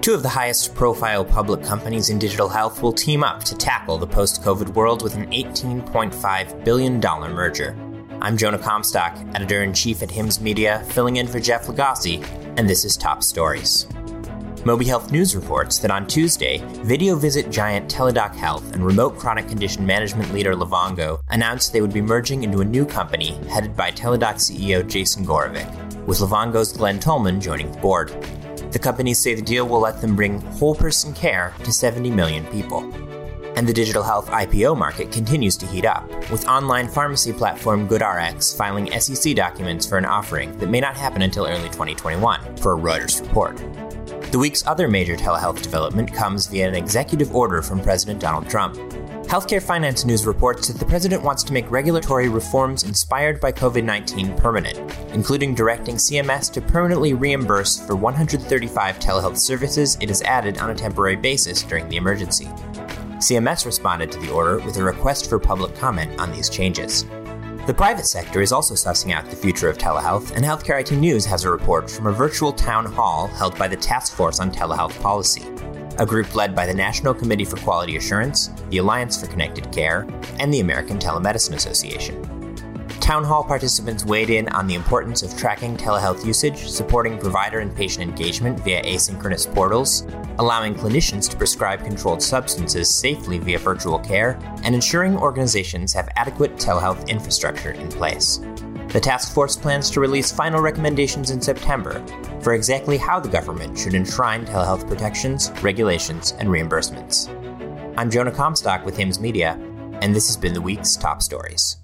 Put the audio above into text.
Two of the highest profile public companies in digital health will team up to tackle the post COVID world with an $18.5 billion merger. I'm Jonah Comstock, editor in chief at HIMSS Media, filling in for Jeff Lagasse, and this is Top Stories. MobiHealthNews reports that on Tuesday, video visit giant Teladoc Health and remote chronic condition management leader Livongo announced they would be merging into a new company headed by Teladoc CEO Jason Gorevic, with Livongo's Glen Tullman joining the board. The companies say the deal will let them bring whole person care to 70 million people. And the digital health IPO market continues to heat up, with online pharmacy platform GoodRx filing SEC documents for an offering that may not happen until early 2021, per a Reuters report. The week's other major telehealth development comes via an executive order from President Donald Trump. Healthcare Finance News reports that the president wants to make regulatory reforms inspired by COVID 19 permanent, including directing CMS to permanently reimburse for 135 telehealth services it has added on a temporary basis during the emergency. CMS responded to the order with a request for public comment on these changes. The private sector is also sussing out the future of telehealth, and Healthcare IT News has a report from a virtual town hall held by the Task Force on Telehealth Policy a group led by the National Committee for Quality Assurance, the Alliance for Connected Care, and the American Telemedicine Association. Town hall participants weighed in on the importance of tracking telehealth usage, supporting provider and patient engagement via asynchronous portals, allowing clinicians to prescribe controlled substances safely via virtual care, and ensuring organizations have adequate telehealth infrastructure in place. The task force plans to release final recommendations in September for exactly how the government should enshrine telehealth protections, regulations, and reimbursements. I'm Jonah Comstock with HIMSS Media, and this has been the week's top stories.